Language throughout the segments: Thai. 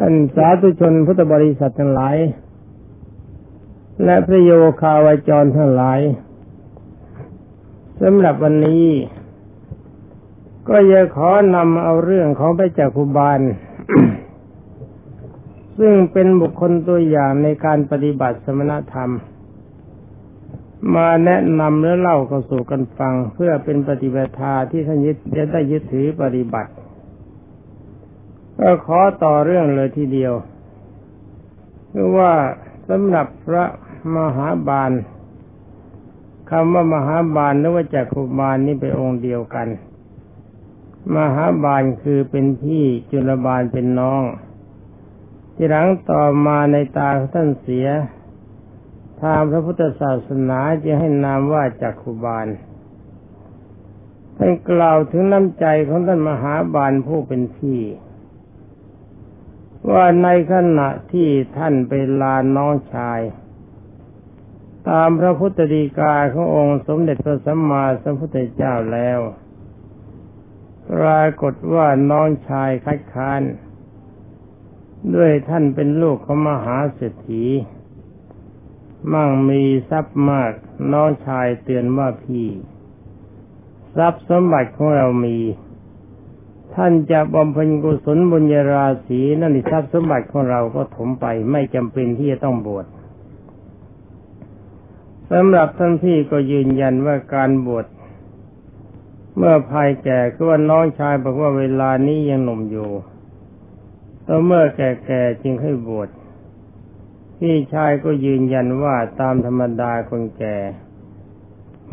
ท่านสาธุชนพุทธบริษัททั้งหลาย และพระโยคาวาจรทั้งหลายสำหรับวันนี้ ก็จะขอนำเอาเรื่องของพระจักคุบาล ซึ่งเป็นบุคคลตัวอย่างในการปฏิบัติสมณธรรม มาแนะนำและเล่าเข้าสู่กันฟังเพื่อเป็นปฏิบัติที่ท่านยึดจะได้ยึดถือปฏิบัติ ก็ขอต่อเรื่องเลยทีเดียวคือว่าสำหรับพระมหาบาลคำว่ามหาบาลหรือว่าจักรุบาลนี่เป็นองค์เดียวกัน มหาบาลคือเป็นพี่จุลบาลเป็นน้อง ที่หลังต่อมาในตาท่านเสีย ทางพระพุทธศาสนาจะให้นามว่าจักรุบาลท่านกล่าวถึงน้ำใจของท่านมหาบาลผู้เป็นพี่ ว่าในขณะที่ท่านไปลาน้องชาย ตามพระพุทธดีกาขององค์สมเด็จพระสัมมาสัมพุทธเจ้าแล้วปรากฏว่าน้องชายคัดค้าน ด้วยท่านเป็นลูกของมหาเศรษฐี มั่งมีทรัพย์มาก น้องชายเตือนว่าพี่ ทรัพย์สมบัติของเรามี ท่านจะบำเพ็ญกุศลบุญญาราศีนั่นทรัพย์สมบัติของเราก็ถมไปไม่จำเป็นที่จะต้องบวชสำหรับท่านพี่ก็ยืนยันว่าการบวชเมื่อภายแก่คือว่าน้องชายบอกว่าเวลานี้ยังหนุ่มอยู่แล้วเมื่อแก่ๆจึงให้บวชพี่ชายก็ยืนยันว่าตามธรรมดาคนแก่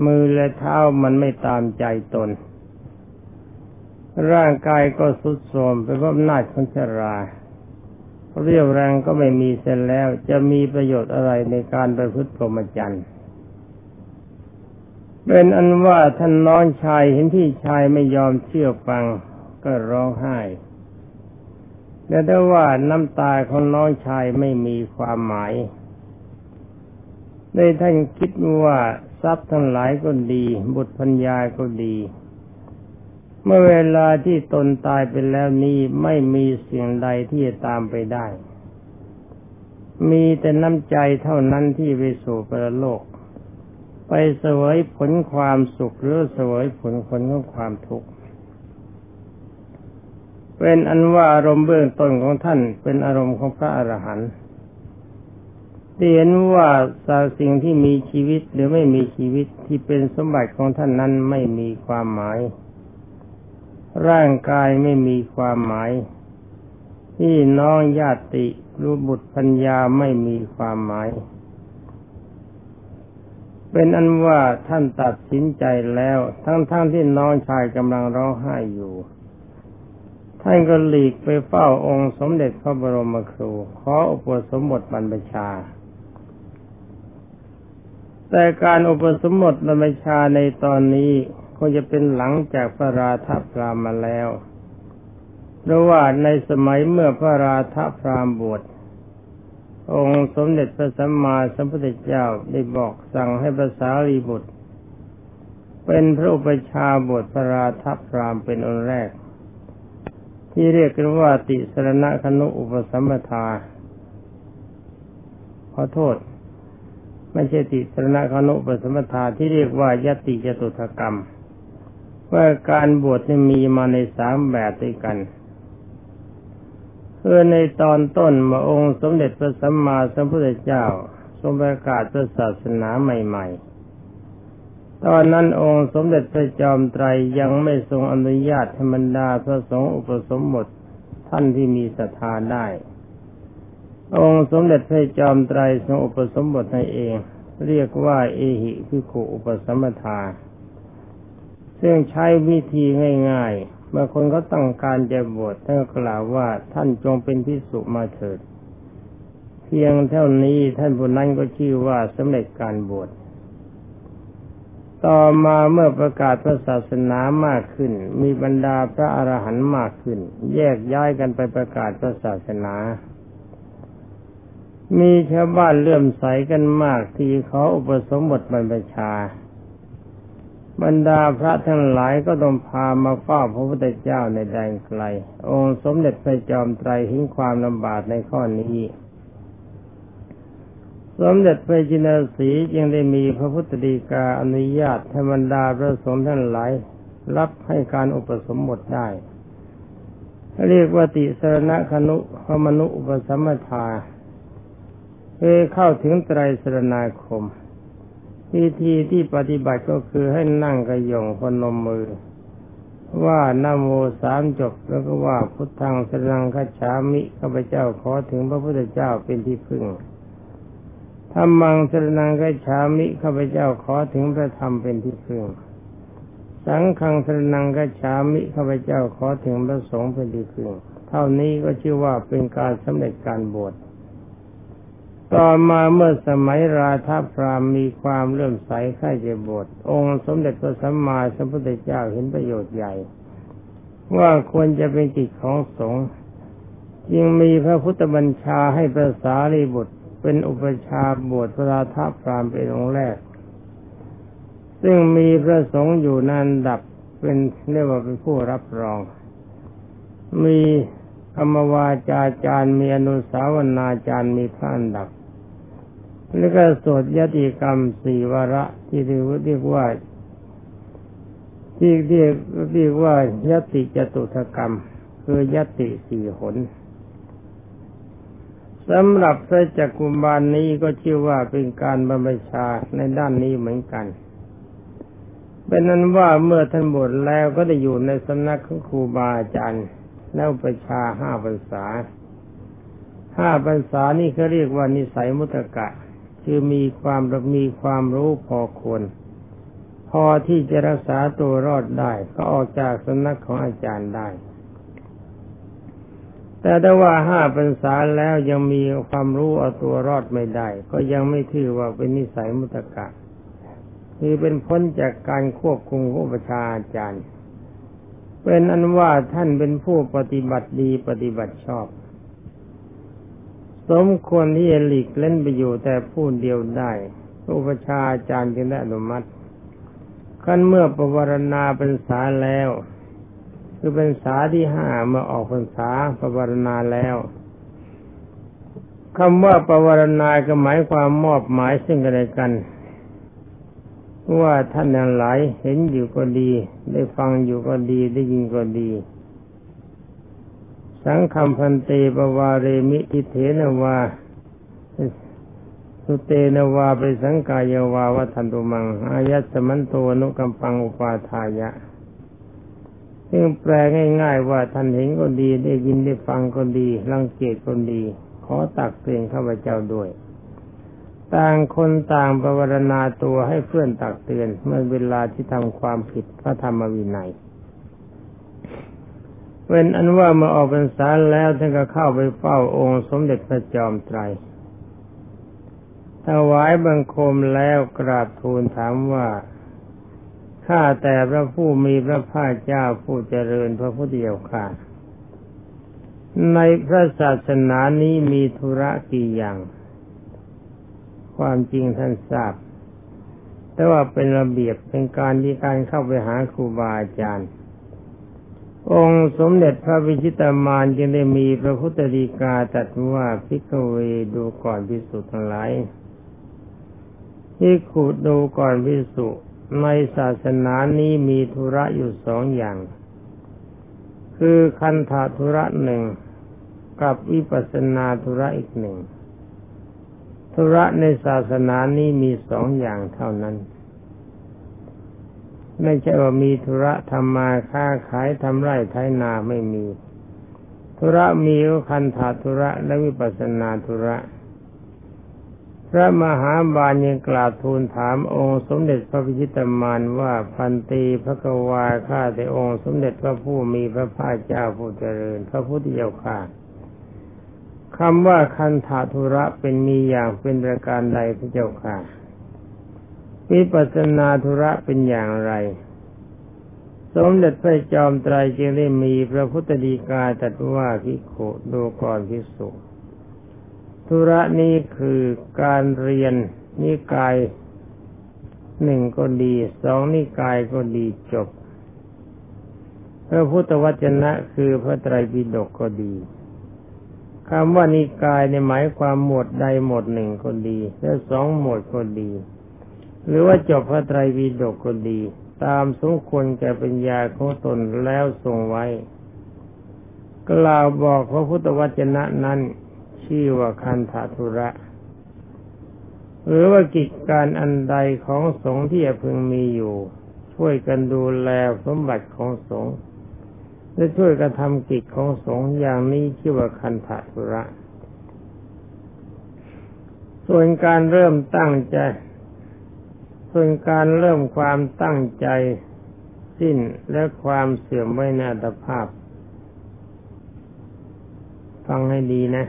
มือและเท้ามันไม่ตามใจตน ร่างกายก็สุดโทรมเป็นเพราะอำนาจของชราเรียวแรงก็ไม่มีเส้นแล้ว จะมีประโยชน์อะไรในการประพฤติพรหมจรรย์เป็นอันว่าท่านน้องชายเห็นพี่ชายไม่ยอมเชื่อฟังก็ร้องไห้แต่ได้ว่าน้ำตาของน้องชายไม่มีความหมายในท่านคิดว่าทรัพย์ทั้งหลายก็ดี บุตรพัญญาก็ดี เมื่อเวลาที่ตนตายไปแล้วนี้ไม่มีสิ่งใดที่จะตามไปได้ มีแต่น้ำใจเท่านั้นที่ไปสู่ประโลก ไปเสวยผลความสุขหรือเสวยผลผลของความทุกข์เป็นอันว่าอารมณ์เบื้องต้นของท่านเป็นอารมณ์ของพระอรหันต์เห็นว่าสาสิ่งที่มีชีวิตหรือไม่มีชีวิตที่เป็นสมบัติของท่านนั้นไม่มีความหมาย ร่างกายไม่มีความหมายพี่น้องญาติรู้บุตรพัญญาไม่มีความหมาย เป็นอันว่าท่านตัดสินใจแล้ว ทั้งๆทที่น้องชายกำลังร้องไห้อยู่ ท่านก็หลีกไปเฝ้าองค์สมเด็จพระบรมครู ขออุปสมบทบรรพชา แต่การอุปสมบทบรรพชาในตอนนี้ คงจะเป็นหลังจากพระราธพรามมาแล้ว เพราะว่าในสมัยเมื่อพระราธพรามบวชองค์สมเด็จพระสัมมาสัมพุทธเจ้าได้บอกสั่งให้ภาษาลีบุตร เป็นพระอุปชาบวชพระราธพรามเป็นองค์แรก ที่เรียกกันว่าติสรณคนุอุปสัมปทา ขอโทษ ไม่ใช่ติสรณคนุอุปสัมปทาที่เรียกว่ายติจตุถกรรม ว่าการบวชนี่มีมาในสามแบบด้วยกันคือในตอนต้นมาองค์สมเด็จพระสัมมาสัมพุทธเจ้า ทรงประกาศพระศาสนาใหม่ ๆ ตอนนั้นองค์สมเด็จพระจอมไตรยังไม่ทรงอนุญาตธรรมดาพระสงฆ์อุปสมบทท่านที่มีศรัทธาได้ องค์สมเด็จพระจอมไตรทรงอุปสมบทให้เอง เรียกว่าเอหิพิขุอุปสมบทา ซึ่งใช้วิธีง่ายๆ เมื่อคนเขาต้องการจะบวชท่านก็กล่าวว่าท่านจงเป็นพิสุมาเถิด เพียงเท่านี้ท่านผู้นั้นก็ชื่อว่าสำเร็จการบวช ต่อมาเมื่อประกาศพระศาสนามากขึ้น มีบรรดาพระอรหันต์มากขึ้น แยกย้ายกันไปประกาศพระศาสนามีชาวบ้านเลื่อมใสกันมากที่เขออุปสมบทบรรพชา บรรดาพระทั้งหลายก็ต้องพามาเฝ้าพระพุทธเจ้าในแดนไกล องค์สมเด็จพระจอมไตรหิ้งความลำบากในข้อนี้ สมเด็จพระจินสีจึงได้มีพระพุทธดีกาอนุญาตให้บรรดาพระสงฆ์ท่านหลายรับให้การอุปสมบทได้ เรียกว่าติสรณคนุพมนุอุปสัมมทาเพื่อเข้าถึงไตรสรณาคม วิธีที่ปฏิบัติก็คือให้นั่งกระยงพนมมือ ว่านโมสามจบแล้วก็ว่าพุทธังสรังคัจฉามิข้าพเจ้าขอถึงพระพุทธเจ้าเป็นที่พึ่งธรรมังสรนังคัจฉามิข้าพเจ้าขอถึงพระธรรมเป็นที่พึ่ง สังฆังสรนังคัจฉามิข้าพเจ้าขอถึงพระสงฆ์เป็นที่พึ่ง เท่านี้ก็ชื่อว่าเป็นการสำเร็จการบวช ต่อมาเมื่อสมัยราธาพรามมีความเลื่อมใสใคร่จะบวชองค์สมเด็จพระสัมมาสัมพุทธเจ้าเห็นประโยชน์ใหญ่ ว่าควรจะเป็นกิจของสงฆ์จึงมีพระพุทธบัญชาให้พระสารีบุตร เป็นอุปชาบวชพระราธาพรามเป็นองค์แรก ซึ่งมีพระสงฆ์อยู่นันดับเป็นเรียกว่าเป็นผู้รับรอง มีธรรมวาจาจารย์มีอนุสาวนาจารย์มีพระอันดับ แล้วก็สวดยติกรรมสี่วาระที่เรียกว่าที่เรียกเรียกว่ายติจตุถกรรม คือยติสี่หนสำหรับพระจักกุบาลนี้ก็ชื่อว่าเป็นการบรรพชาในด้านนี้เหมือนกัน เป็นนั้นว่าเมื่อท่านบวชแล้วก็ได้อยู่ในสำนักของครูบาอาจารย์ แล้วประชาห้าพรรษาห้าพรรษานี่เขาเรียกว่านิสัยมุตกะ คือมีความมีความรู้พอควรพอที่จะรักษาตัวรอดได้ ก็ออกจากสำนักของอาจารย์ได้ แต่ถ้าว่าห้าพรรษาแล้วยังมีความรู้เอาตัวรอดไม่ได้ ก็ยังไม่ถือว่าเป็นนิสัยมุตกะคือเป็นพ้นจากการควบคุมของประชาอาจารย์ เป็นอันว่าท่านเป็นผู้ปฏิบัติดีปฏิบัติชอบ สมควรที่จะหลีกเล่นไปอยู่แต่ผู้เดียวได้อุปชาอาจารย์จึงได้อนุมัติขั้นเมื่อประวรณาเป็นสาแล้ว คือเป็นสาที่ห้าเมื่อออกพรรษาประวรณาแล้วคำว่าประวรณาก็หมายความมอบหมายซึ่งกันและกัน ว่าท่านทั้งหลายเห็นอยู่ก็ดี ได้ฟังอยู่ก็ดีได้ยินก็ดี สังคำพันเตปวาเรมิทิเถนวาสุเตนวาไปสังกายวาวัฒนตุมัง อายัสมันโตนุกัมปังอุปาทายะ ซึ่งแปลง่ายๆว่าท่านเห็นก็ดีได้ยินได้ฟังก็ดีรังเกียจก็ดี ขอตักเตือนข้าพเจ้าด้วย ต่างคนต่างประวรณาตัวให้เพื่อนตักเตือนเมื่อเวลาที่ทำความผิดพระธรรมวินัย เป็นอันว่ามื่ออกพรรษาแล้วท่านก็เข้าไปเฝ้าองค์สมเด็จพระจอมไตรถวายบังคมแล้วกราบทูลถามว่าข้าแต่พระผู้มีพระภาคเจ้าผู้เจริญพระพุทธเจ้าค่ะ ในพระศาสนานี้มีธุระกี่อย่าง ความจริงท่านทราบ แต่ว่าเป็นระเบียบเป็นการที่การเข้าไปหาครูบาอาจารย์ องค์สมเด็จพระวิชิตามานจึงได้มีพระพุทธดีกาตัดว่าพิกเวดูก่อนพิสุทั้งหลายพิขูดดูก่อนพิสุในศาสนานี้มีธุระอยู่สองอย่าง คือคันธาธุระหนึ่งกับวิปัสนาธุระอีกหนึ่งธุระในศาสนานี้มีสองอย่างเท่านั้น ไม่ใช่ว่ามีธุระทำมาค้าขายทำไร่ไถนาไม่มี ธุระมีก็คันถาธุระและวิปัสนาธุระ พระมหาบาลยังกราบทูลถามองค์สมเด็จพระพิชิตมานว่าพันตีพระกวาข้าแต่องค์สมเด็จพระผู้มีพระภาคเจ้าผู้เจริญ พระพุทธเจ้าข้าคำว่าคันธาธุระเป็นมีอย่างเป็นประการใดพระเจ้าค่ะ วิปัสนาธุระเป็นอย่างไร สมเด็จพระจอมไตรจึงได้มีพระพุทธดีกาตรัสว่าพิโคดูก่อนพิสุธุระนี้คือการเรียนนิกายหนึ่งก็ดีสองนิกายก็ดีจบ พระพุทธวจนะคือพระไตรปิฎกก็ดีคำว่านิกายในหมายความหมวดใดหมวดหนึ่งก็ดี และสองหมวดก็ดี หรือว่าจบพระไตรปิฎกก็ดี ตามสมควรแก่ปัญญาของตนแล้วทรงไว้ กล่าวบอกพระพุทธวจนะนั้น ชื่อว่าคันธทุระ หรือว่ากิจการอันใดของสงฆ์ที่พึงมีอยู่ ช่วยกันดูแลสมบัติของสงฆ์และช่วยกระทำกิจของสงฆ์อย่างนี้ชื่อว่าคันธทุระส่วนการเริ่มตั้งใจ ส่วนการเริ่มความตั้งใจสิ้นและความเสื่อมไว้ในอัตภาพ ฟังให้ดีนะ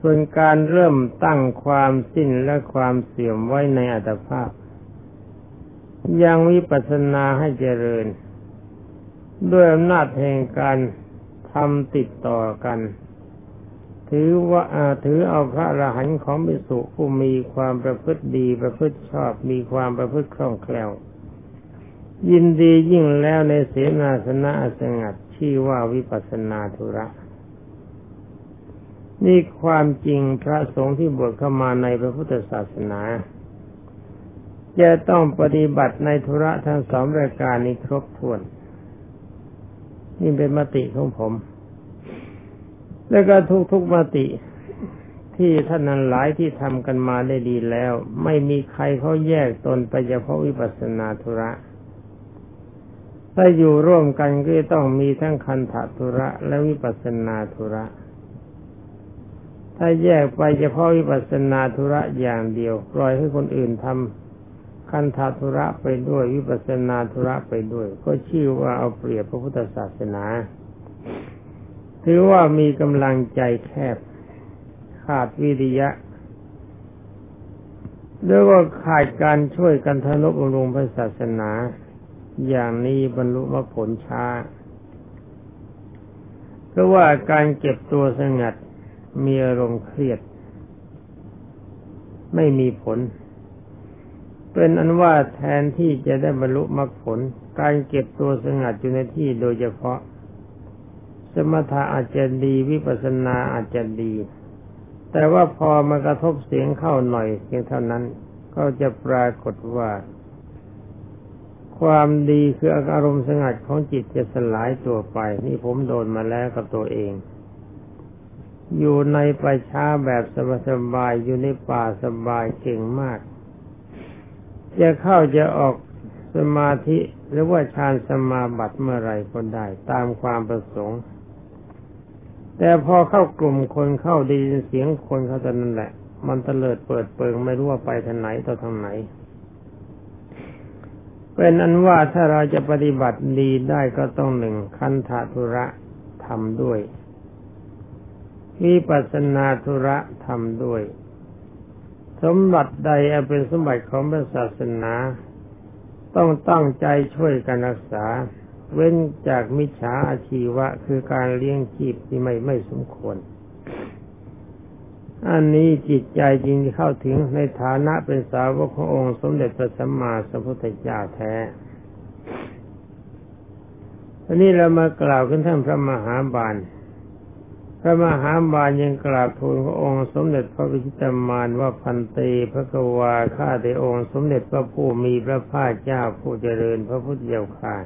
ส่วนการเริ่มตั้งความสิ้นและความเสื่อมไว้ในอัตภาพ ยังวิปัสสนาให้เจริญ ด้วยอำนาจแห่งการทำติดต่อกัน ถือว่าถือเอาพระอรหันต์ของบิสุผู้มีความประพฤติดีประพฤติชอบมีความประพฤติคล่องแคล่ว ยินดียิ่งแล้วในเสนาสนะสงัดชื่อว่าวิปัสนาธุระ นี่ความจริงพระสงฆ์ที่บวชเข้ามาในพระพุทธศาสนาจะต้องปฏิบัติในธุระทั้งสองรายการนี้ครบถ้วน นี่เป็นมติของผม แล้วก็ทุกๆมติ ที่ท่านนั้นหลายที่ทำกันมาได้ดีแล้ว ไม่มีใครเขาแยกตนไปเฉพาะวิปัสสนาธุระถ้าอยู่ร่วมกันก็ต้องมีทั้งคันธทุระและวิปัสสนาธุระ ถ้าแยกไปเฉพาะวิปัสสนาธุระอย่างเดียวปล่อยให้คนอื่นทำคันธาธุระไปด้วยวิปัสนาธุระไปด้วย ก็ชื่อว่าเอาเปรียบพระพุทธศาสนา ถือว่ามีกำลังใจแคบ ขาดวิริยะด้วยว่าขาดการช่วยกันทนุบำรุงพระศาสนา อย่างนี้บรรลุมรรคผลช้า เพราะว่าการเก็บตัวสงัดมีอารมณ์เครียด ไม่มีผล เป็นอันว่าแทนที่จะได้บรรลุมรรคผล การเก็บตัวสงัดอยู่ในที่โดยเฉพาะ สมถะอาจจะดีวิปัสนาอาจจะดี แต่ว่าพอมากระทบเสียงเข้าหน่อยเพียงเท่านั้น ก็จะปรากฏว่า ความดีคืออารมณ์สงัดของจิตจะสลายตัวไป นี่ผมโดนมาแล้วกับตัวเอง อยู่ในป่าช้าแบบสบายๆอยู่ในป่าสบายเก่งมาก จะเข้าจะออกสมาธิหรือว่าฌานสมาบัติเมื่อไรก็ได้ตามความประสงค์ แต่พอเข้ากลุ่มคนเข้าดีเสียงคนเขาตอนนั้นแหละ มันเตลิดเปิดเปิงไม่รู้ว่าไปทางไหนต่อทางไหน เป็นอันว่าถ้าเราจะปฏิบัติดีได้ก็ต้องหนึ่งคันธาธุระทำด้วยวิปัสนาธุระทำด้วย สมบัติใดเป็นสมบัติของพระศาสนา ต้องตั้งใจช่วยกันรักษา เว้นจากมิจฉาอาชีวะ คือการเลี้ยงชีพที่ไม่ไม่สมควร อันนี้จิตใจจริงเข้าถึงในฐานะเป็นสาวกขององค์สมเด็จพระสัมมาสัมพุทธเจ้าแท้อันนี้เรามากล่าวขึ้นท่านพระมหาบาลพระมหาบาลยังกราบทูลพระองค์สมเด็จพระวิชิตามานว่าพันตีพระกวาข้าแต่องค์ สมเด็จพระผู้มีพระภาคเจ้าผู้เจริญพระพุทธเจ้าข่า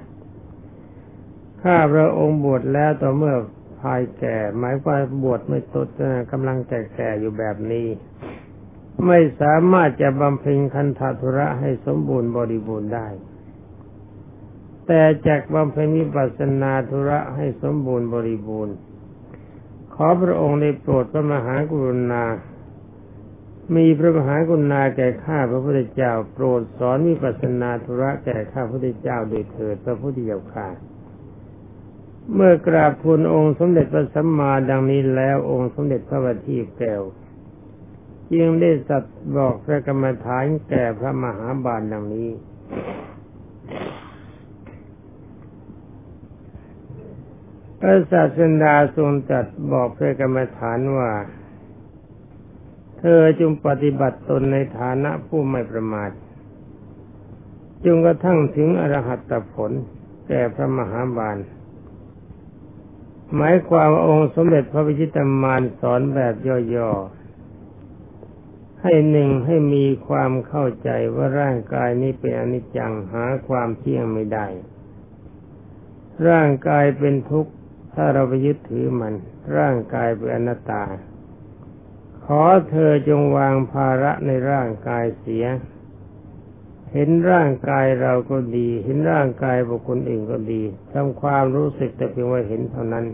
ข้าพระองค์บวชแล้วต่อเมื่อภายแก่ หมายว่าบวชไม่ตดกำลังแก่ๆอยู่แบบนี้ ไม่สามารถจะบำเพ็ญคันธทุระให้สมบูรณ์บริบูรณ์ได้ แต่จากบำเพ็ญวิปัสสนาธุระให้สมบูรณ์บริบูรณ์ ขอพระองค์ได้โปรดพระมหากรุณา มีพระมหากรุณาแก่ข้าพระพุทธเจ้า โปรดสอนวิปัสสนาธุระแก่ข้าพระพุทธเจ้าโดยเถิดพระพุทธเจ้าค่ะ เมื่อกราบทูลองค์สมเด็จพระสัมมาดังนี้แล้วองค์สมเด็จพระบัณฑิตแก้วจึงได้สัตว์บอกพระกรรมฐานแก่พระมหาบาลดังนี้ พระศาสดาทรงจัดบอกพระกรรมฐานว่า เธอจงปฏิบัติตนในฐานะผู้ไม่ประมาทจนกระทั่งถึงอรหัตผลแก่พระมหาบาล หมายความองค์สมเด็จพระวิชิตามานสอนแบบย่อๆ ให้หนึ่งให้มีความเข้าใจว่าร่างกายนี้เป็นอนิจจังหาความเที่ยงไม่ได้ ร่างกายเป็นทุกข์ถ้าเราไปยึดถือมัน ร่างกายเป็นอนัตตา ขอเธอจงวางภาระในร่างกายเสีย เห็นร่างกายเราก็ดี เห็นร่างกายบุคคลอื่นก็ดีทำความรู้สึกแต่เพียงว่าเห็นเท่านั้น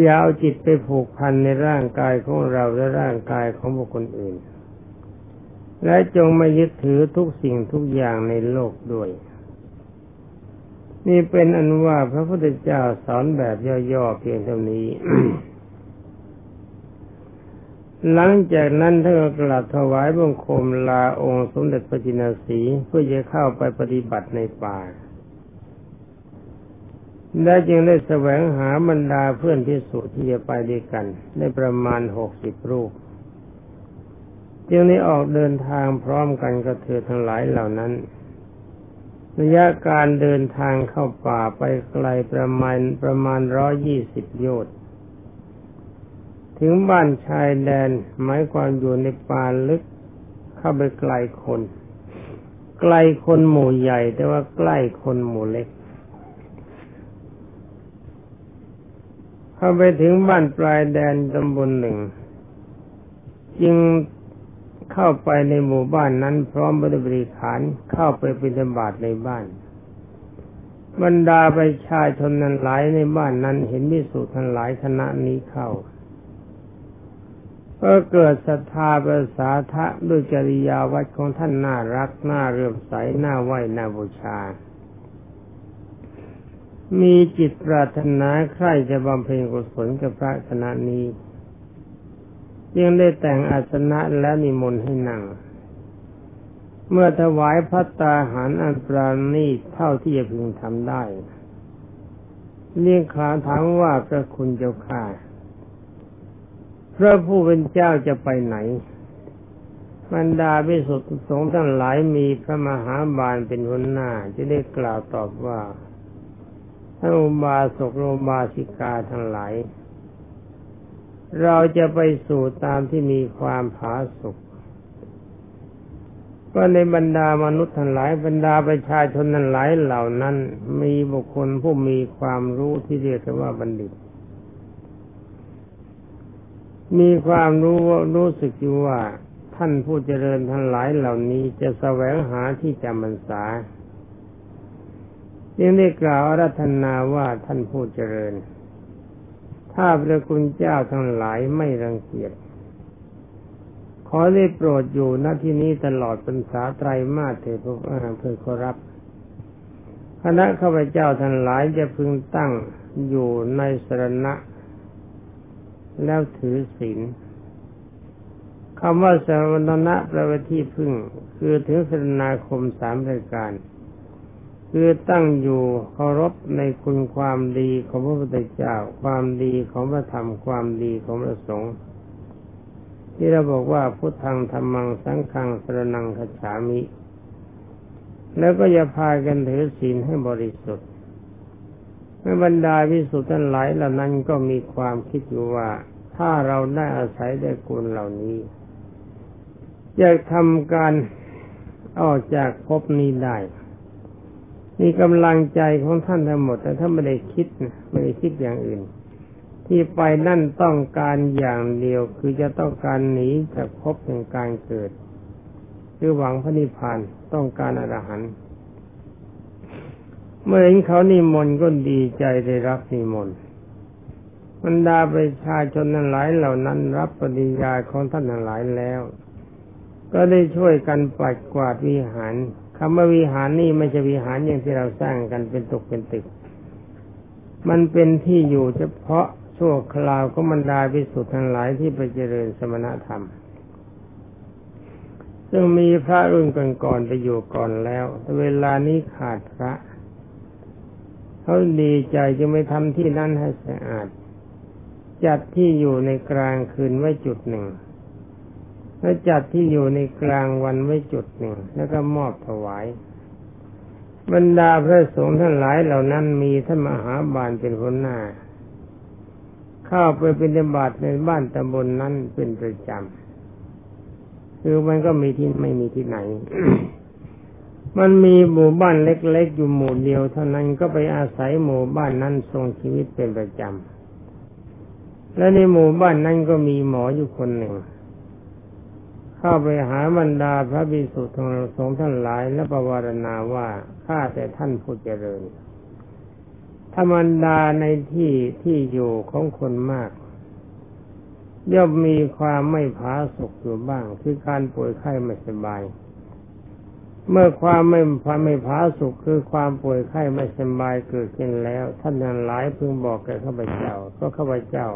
อย่าเอาจิตไปผูกพันในร่างกายของเราและร่างกายของบุคคลอื่น และจงไม่ยึดถือทุกสิ่งทุกอย่างในโลกด้วย นี่เป็นอันว่าพระพุทธเจ้าสอนแบบย่อๆเพียงเท่านี้ หลังจากนั้นท่านก็กลับถวายบังคมลาองค์สมเด็จพระจินสีเพื่อจะเข้าไปปฏิบัติในป่าและจึงได้แสวงหาบรรดาเพื่อนที่สุที่จะไปด้วยกัน ได้ประมาณหกสิบรูป จึงได้ออกเดินทางพร้อมกันกับเธอทั้งหลายเหล่านั้นระยะการเดินทางเข้าป่าไปไกลประมาณประมาณร้อยี่สิบโยชน์ ถึงบ้านชายแดนหมายความอยู่ในป่าลึกเข้าไปไกลคน ไกลคนหมู่ใหญ่ แต่ว่าใกล้คนหมู่เล็ก เข้าไปถึงบ้านปลายแดนตำบลหนึ่ง จึงเข้าไปในหมู่บ้านนั้น พร้อมบริขารเข้าไปเป็นธบาตในบ้านบรรดาประชาชนนั้นหลายในบ้านนั้นเห็นมิสุทั้งหลายคณะนี้เข้า ก็เกิดศรัทธาประสาทะด้วยจริยาวัดของท่านน่ารักน่าเรื่มใสน่าไหวน่าบูชา มีจิตปรารถนาใคร่จะบำเพ็ญกุศลกับพระคณะนี้ยังได้แต่งอาสนะและนิมนต์ให้นั่ง เมื่อถวายพัตตาหารอันปราณีเท่าที่จะพึงทำได้ เรียกขาถามว่าพระคุณเจ้าข้า พระผู้เป็นเจ้าจะไปไหนบรรดาพิสุทธิสงฆ์ทั้งหลายมีพระมหาบาลเป็นหัวหน้าจะได้กล่าวตอบว่าท่านอุบาสกโรบาสิกาทั้งหลาย เราจะไปสู่ตามที่มีความผาสุกก็ในบรรดามนุษย์ทั้งหลายบรรดาประชาชนทั้งหลายเหล่านั้น มีบุคคลผู้มีความรู้ที่เรียกว่าบัณฑิต มีความรู้รู้สึกอยู่ว่า ท่านผู้เจริญทั้งหลายเหล่านี้จะแสวงหาที่จำพรรษาจึงได้กล่าวรัธนาว่าท่านผู้เจริญ ถ้าพระคุณเจ้าทั้งหลายไม่รังเกียจ ขอได้โปรดอยู่ณที่นี้ตลอดพรรษาไตรมาสเถิดเพื่อขอรับคณะข้าพเจ้าทั้งหลายจะพึงตั้งอยู่ในสรณะ แล้วถือศีลคำว่าสมณะแปลว่าที่พึ่ง คือถึงสนาคมสามรายการ คือตั้งอยู่เคารพในคุณความดีของพระพุทธเจ้า ความดีของพระธรรมความดีของพระสงฆ์ที่เราบอกว่าพุทธังธรรมังสังฆังสรนังขฉามิ แล้วก็อย่าพากันถือศีลให้บริสุทธิ์ เมื่อบรรดาวิสุทธิ์ทั้งหลายเหล่านั้นก็มีความคิดอยู่ว่า ถ้าเราได้อาศัยได้กุลเหล่านี้จะทำการออกจากภพนี้ได้ มีกำลังใจของท่านทั้งหมด แต่ถ้าไม่ได้คิดไม่ได้คิดอย่างอื่น ที่ไปนั่นต้องการอย่างเดียวคือจะต้องการหนีจากภพแห่งการเกิด คือหวังพระนิพพานต้องการอรหันต์ เมื่อเห็นเขานิมนต์ก็ดีใจได้รับนิมนต์บรรดาประชาชนนั้นหลายเหล่านั้นรับปฏิญาของท่านทั้งหลายแล้ว ก็ได้ช่วยกันปัดกวาดวิหารคำว่าวิหารนี่ไม่ใช่วิหารอย่างที่เราสร้างกันเป็นตกเป็นตึก มันเป็นที่อยู่เฉพาะชั่วคราวก็บรรดาพิสุทธิ์ทั้งหลายที่ไปเจริญสมณธรรม ซึ่งมีพระรุ่นก่อนๆไปอยู่ก่อนแล้วแต่เวลานี้ขาดพระ เขาดีใจจะไม่ทำที่นั่นให้สะอาด จัดที่อยู่ในกลางคืนไว้จุดหนึ่ง แล้วจัดที่อยู่ในกลางวันไว้จุดหนึ่ง แล้วก็มอบถวาย บรรดาพระสงฆ์ทั้งหลายเหล่านั้นมีท่านมหาบาลเป็นคนหน้า เข้าไปเป็นบาตในบ้านตำบลนนั้นเป็นประจำคือมันก็มีที่ไม่มีที่ไหน มันมีหมู่บ้านเล็ก ๆ อยู่หมู่เดียวเท่านั้นก็ไปอาศัยหมู่บ้านนั้นทรงชีวิตเป็นประจำ และในหมู่บ้านนั้นก็มีหมออยู่คนหนึ่ง เข้าไปหาบรรดาพระบิสุทธิ์สงฆ์ทั้งหลายและประวารณาว่าข้าแต่ท่านผู้เจริญธรรมดาในที่ที่อยู่ของคนมาก ย่อมมีความไม่ผาสุกอยู่บ้างคือการป่วยไข้ไม่สบาย เมื่อความไม่ความไม่ผาสุกคือความป่วยไข้ไม่สบายเกิดขึ้นแล้ว ท่านทั้งหลายพึงบอกแก่ข้าพเจ้าก็ข้าพเจ้า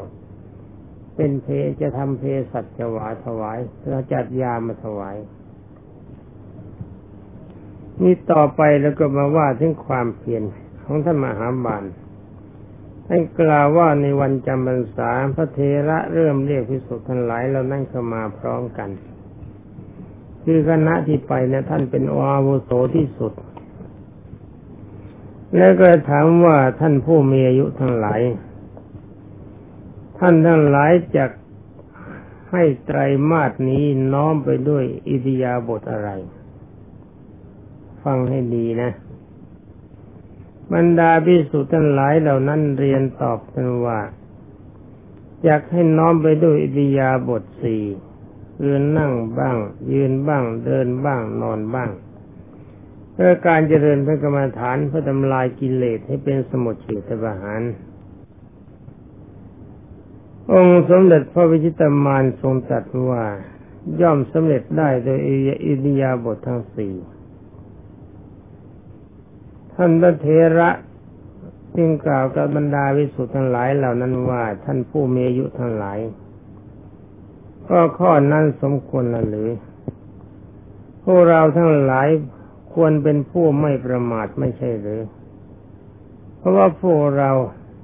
เป็นเพจะทำเพสัจวาถวายเราจัดยามาถวาย นี่ต่อไปแล้วก็มาว่าถึงความเพียรของท่านมหาบาลท่านกล่าวว่าในวันจำพรรษาพระเทระเริ่มเรียกพิสุทธิ์ทั้งหลายเรานั่งเข้ามาพร้อมกัน คือคณะที่ไปเนี่ยท่านเป็นอาวุโสที่สุด แล้วก็ถามว่าท่านผู้มีอายุทั้งหลาย ท่านทั้งหลายจะให้ไตรมาสนี้น้อมไปด้วยอิทยาบทอะไร ฟังให้ดีนะ บรรดาพิสุทั้งหลายเหล่านั้นเรียนตอบกันว่าอยากให้น้อมไปด้วยอิทยาบทสี่ เรือนั่งบ้าง ยืนบ้าง เดินบ้างนอนบ้างเพื่อการเจริญพระกรรมฐานเพื่อทำลายกิเลสให้เป็นสมุทเฉทประหารองค์สมเด็จพระวิชิตามานทรงตรัสว่าย่อมสำเร็จได้โดยอิริยาบททั้งสี่ท่านพระเทระจึงกล่าวกับบรรดาวิสุทธ์ทั้งหลายเหล่านั้นว่าท่านผู้มีอายุทั้งหลาย ก็ข้อนั้นสมควรละหรือพวกเราทั้งหลายควรเป็นผู้ไม่ประมาทไม่ใช่หรือ เพราะว่าพวกเรา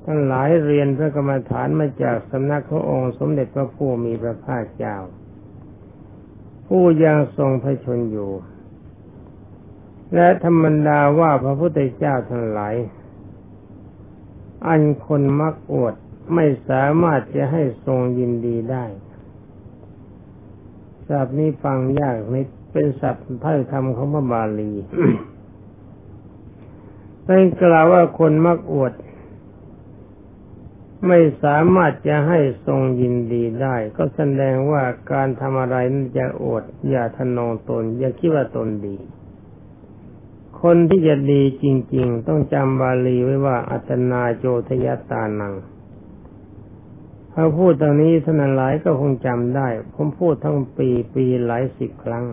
ทั้งหลายเรียนพระกรรมฐานมาจากสำนักขององค์ สมเด็จพระผู้มีพระภาคเจ้า ผู้ยังทรงพระชนอยู่ และธรรมดาว่าพระพุทธเจ้าทั้งหลาย อันคนมักอวดไม่สามารถจะให้ทรงยินดีได้ ศัพท์นี้ฟังยากนิดเป็นศัพท์ถ้อยคำของพระบาลีเป็นกล่าวว่าคนมักอวด ไม่สามารถจะให้ทรงยินดีได้ ก็แสดงว่าการทำอะไรนั้นจะอด อย่าทนองตน อย่าคิดว่าตนดี คนที่จะดีจริง ๆ ต้องจำบาลีไว้ว่า อัตนาโจทยตานัง พอพูดตรงนี้ท่านหลายก็คงจำได้ ผมพูดทั้งปีปีหลายสิบครั้ง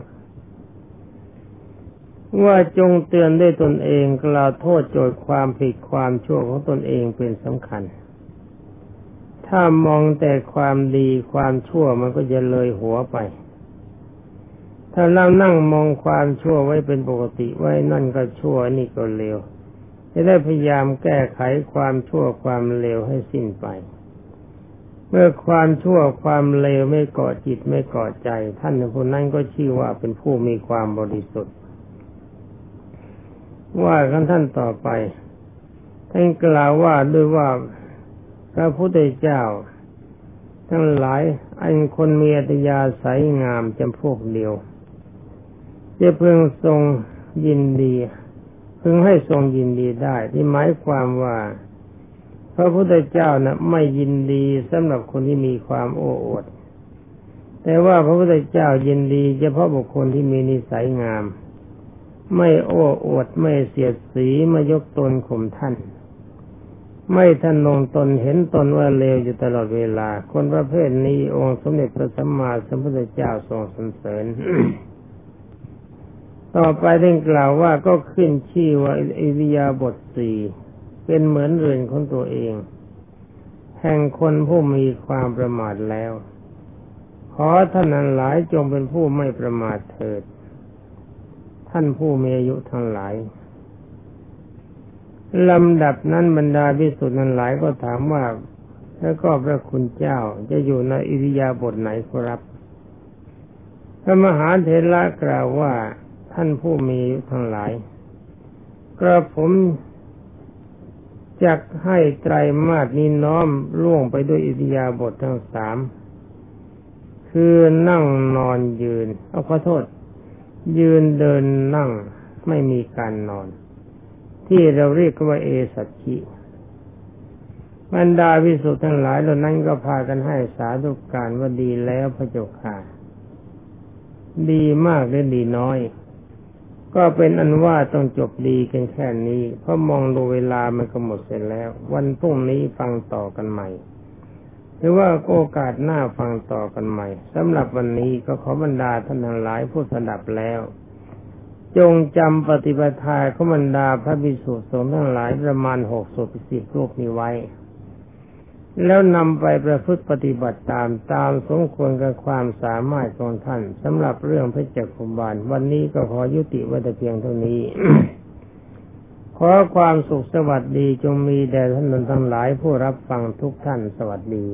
ว่าจงเตือนด้วยตนเองกล่าวโทษโจทย์ความผิดความชั่วของตนเองเป็นสำคัญ ถ้ามองแต่ความดีความชั่วมันก็จะเลยหัวไป ถ้าเรานั่งมองความชั่วไว้เป็นปกติไว้นั่นก็ชั่วนี่ก็เลวจะได้พยายามแก้ไขความชั่วความเลวให้สิ้นไป เมื่อความชั่วความเลวไม่เกาะจิตไม่เกาะใจ ท่านผู้นั้นก็ชื่อว่าเป็นผู้มีความบริสุทธิ์ ว่ากันท่านต่อไป ท่านกล่าวว่าด้วยว่าพระพุทธเจ้า ทั้งหลายอันคนมีอัตยาสายงามจำพวกเดียวจะเพิ่งทรงยินดี พึงให้ทรงยินดีได้ ที่หมายความว่า พระพุทธเจ้านะไม่ยินดีสำหรับคนที่มีความโอ้อวด แต่ว่าพระพุทธเจ้ายินดีเฉพาะบุคคลที่มีนิสัยงาม ไม่โอ้อวดไม่เสียดสีไม่ยกตนข่มท่าน ไม่ท่านงตนเห็นตนว่าเลวอยู่ตลอดเวลา คนประเภทนี้องค์สมเด็จพระสัมมาสัมพุทธเจ้าทรงสรรเสริญต่อไปได้กล่าวว่าก็ขึ้นชื่อว่าอิริยาบถสี่ เป็นเหมือนเรือนของตัวเอง แห่งคนผู้มีความประมาทแล้ว ขอท่านนั้นหลายจงเป็นผู้ไม่ประมาทเถิด ท่านผู้มีอายุทั้งหลายลำดับนั้นบรรดาพิสุทธิ์นั้นหลายก็ถามว่าแล้วก็พระคุณเจ้าจะอยู่ในอิริยาบถไหนครับ พระมหาเถระกล่าวว่าท่านผู้มีทั้งหลายกระผม จักให้ไตรมาสนี้น้อมล่วงไปด้วยอิทยาบททั้งสามคือนั่งนอนยืน เอาขอโทษ ยืนเดินนั่งไม่มีการนอน ที่เราเรียกว่าเอสัชิบรรดาวิสุทธ์ทั้งหลายเหล่านั้นก็พากันให้สาธุการว่าดีแล้วพระเจ้าค่ะ ดีมากหรือดีน้อย ก็เป็นอันว่าต้องจบดีกันแค่นี้ เพราะมองดูเวลามันก็หมดเสร็จแล้ว วันพรุ่งนี้ฟังต่อกันใหม่ หรือว่าโอกาสหน้าฟังต่อกันใหม่สำหรับวันนี้ก็ขอบรรดาท่านทั้งหลายผู้สดับแล้ว จงจำปฏิปทาขบรรดาพระบิสุสงฆ์ทั้งหลายประมาณหกสิบสิบรูปนี้ไว้ แล้วนำไปประพฤติปฏิบัติตามตามสมควรกับความสามารถของท่านสำหรับเรื่องพระจักรุบาล วันนี้ก็ขอยุติไว้แต่เพียงเท่านี้ ขอความสุขสวัสดีจงมีแด่ท่านทั้งหลายผู้รับฟังทุกท่านสวัสดี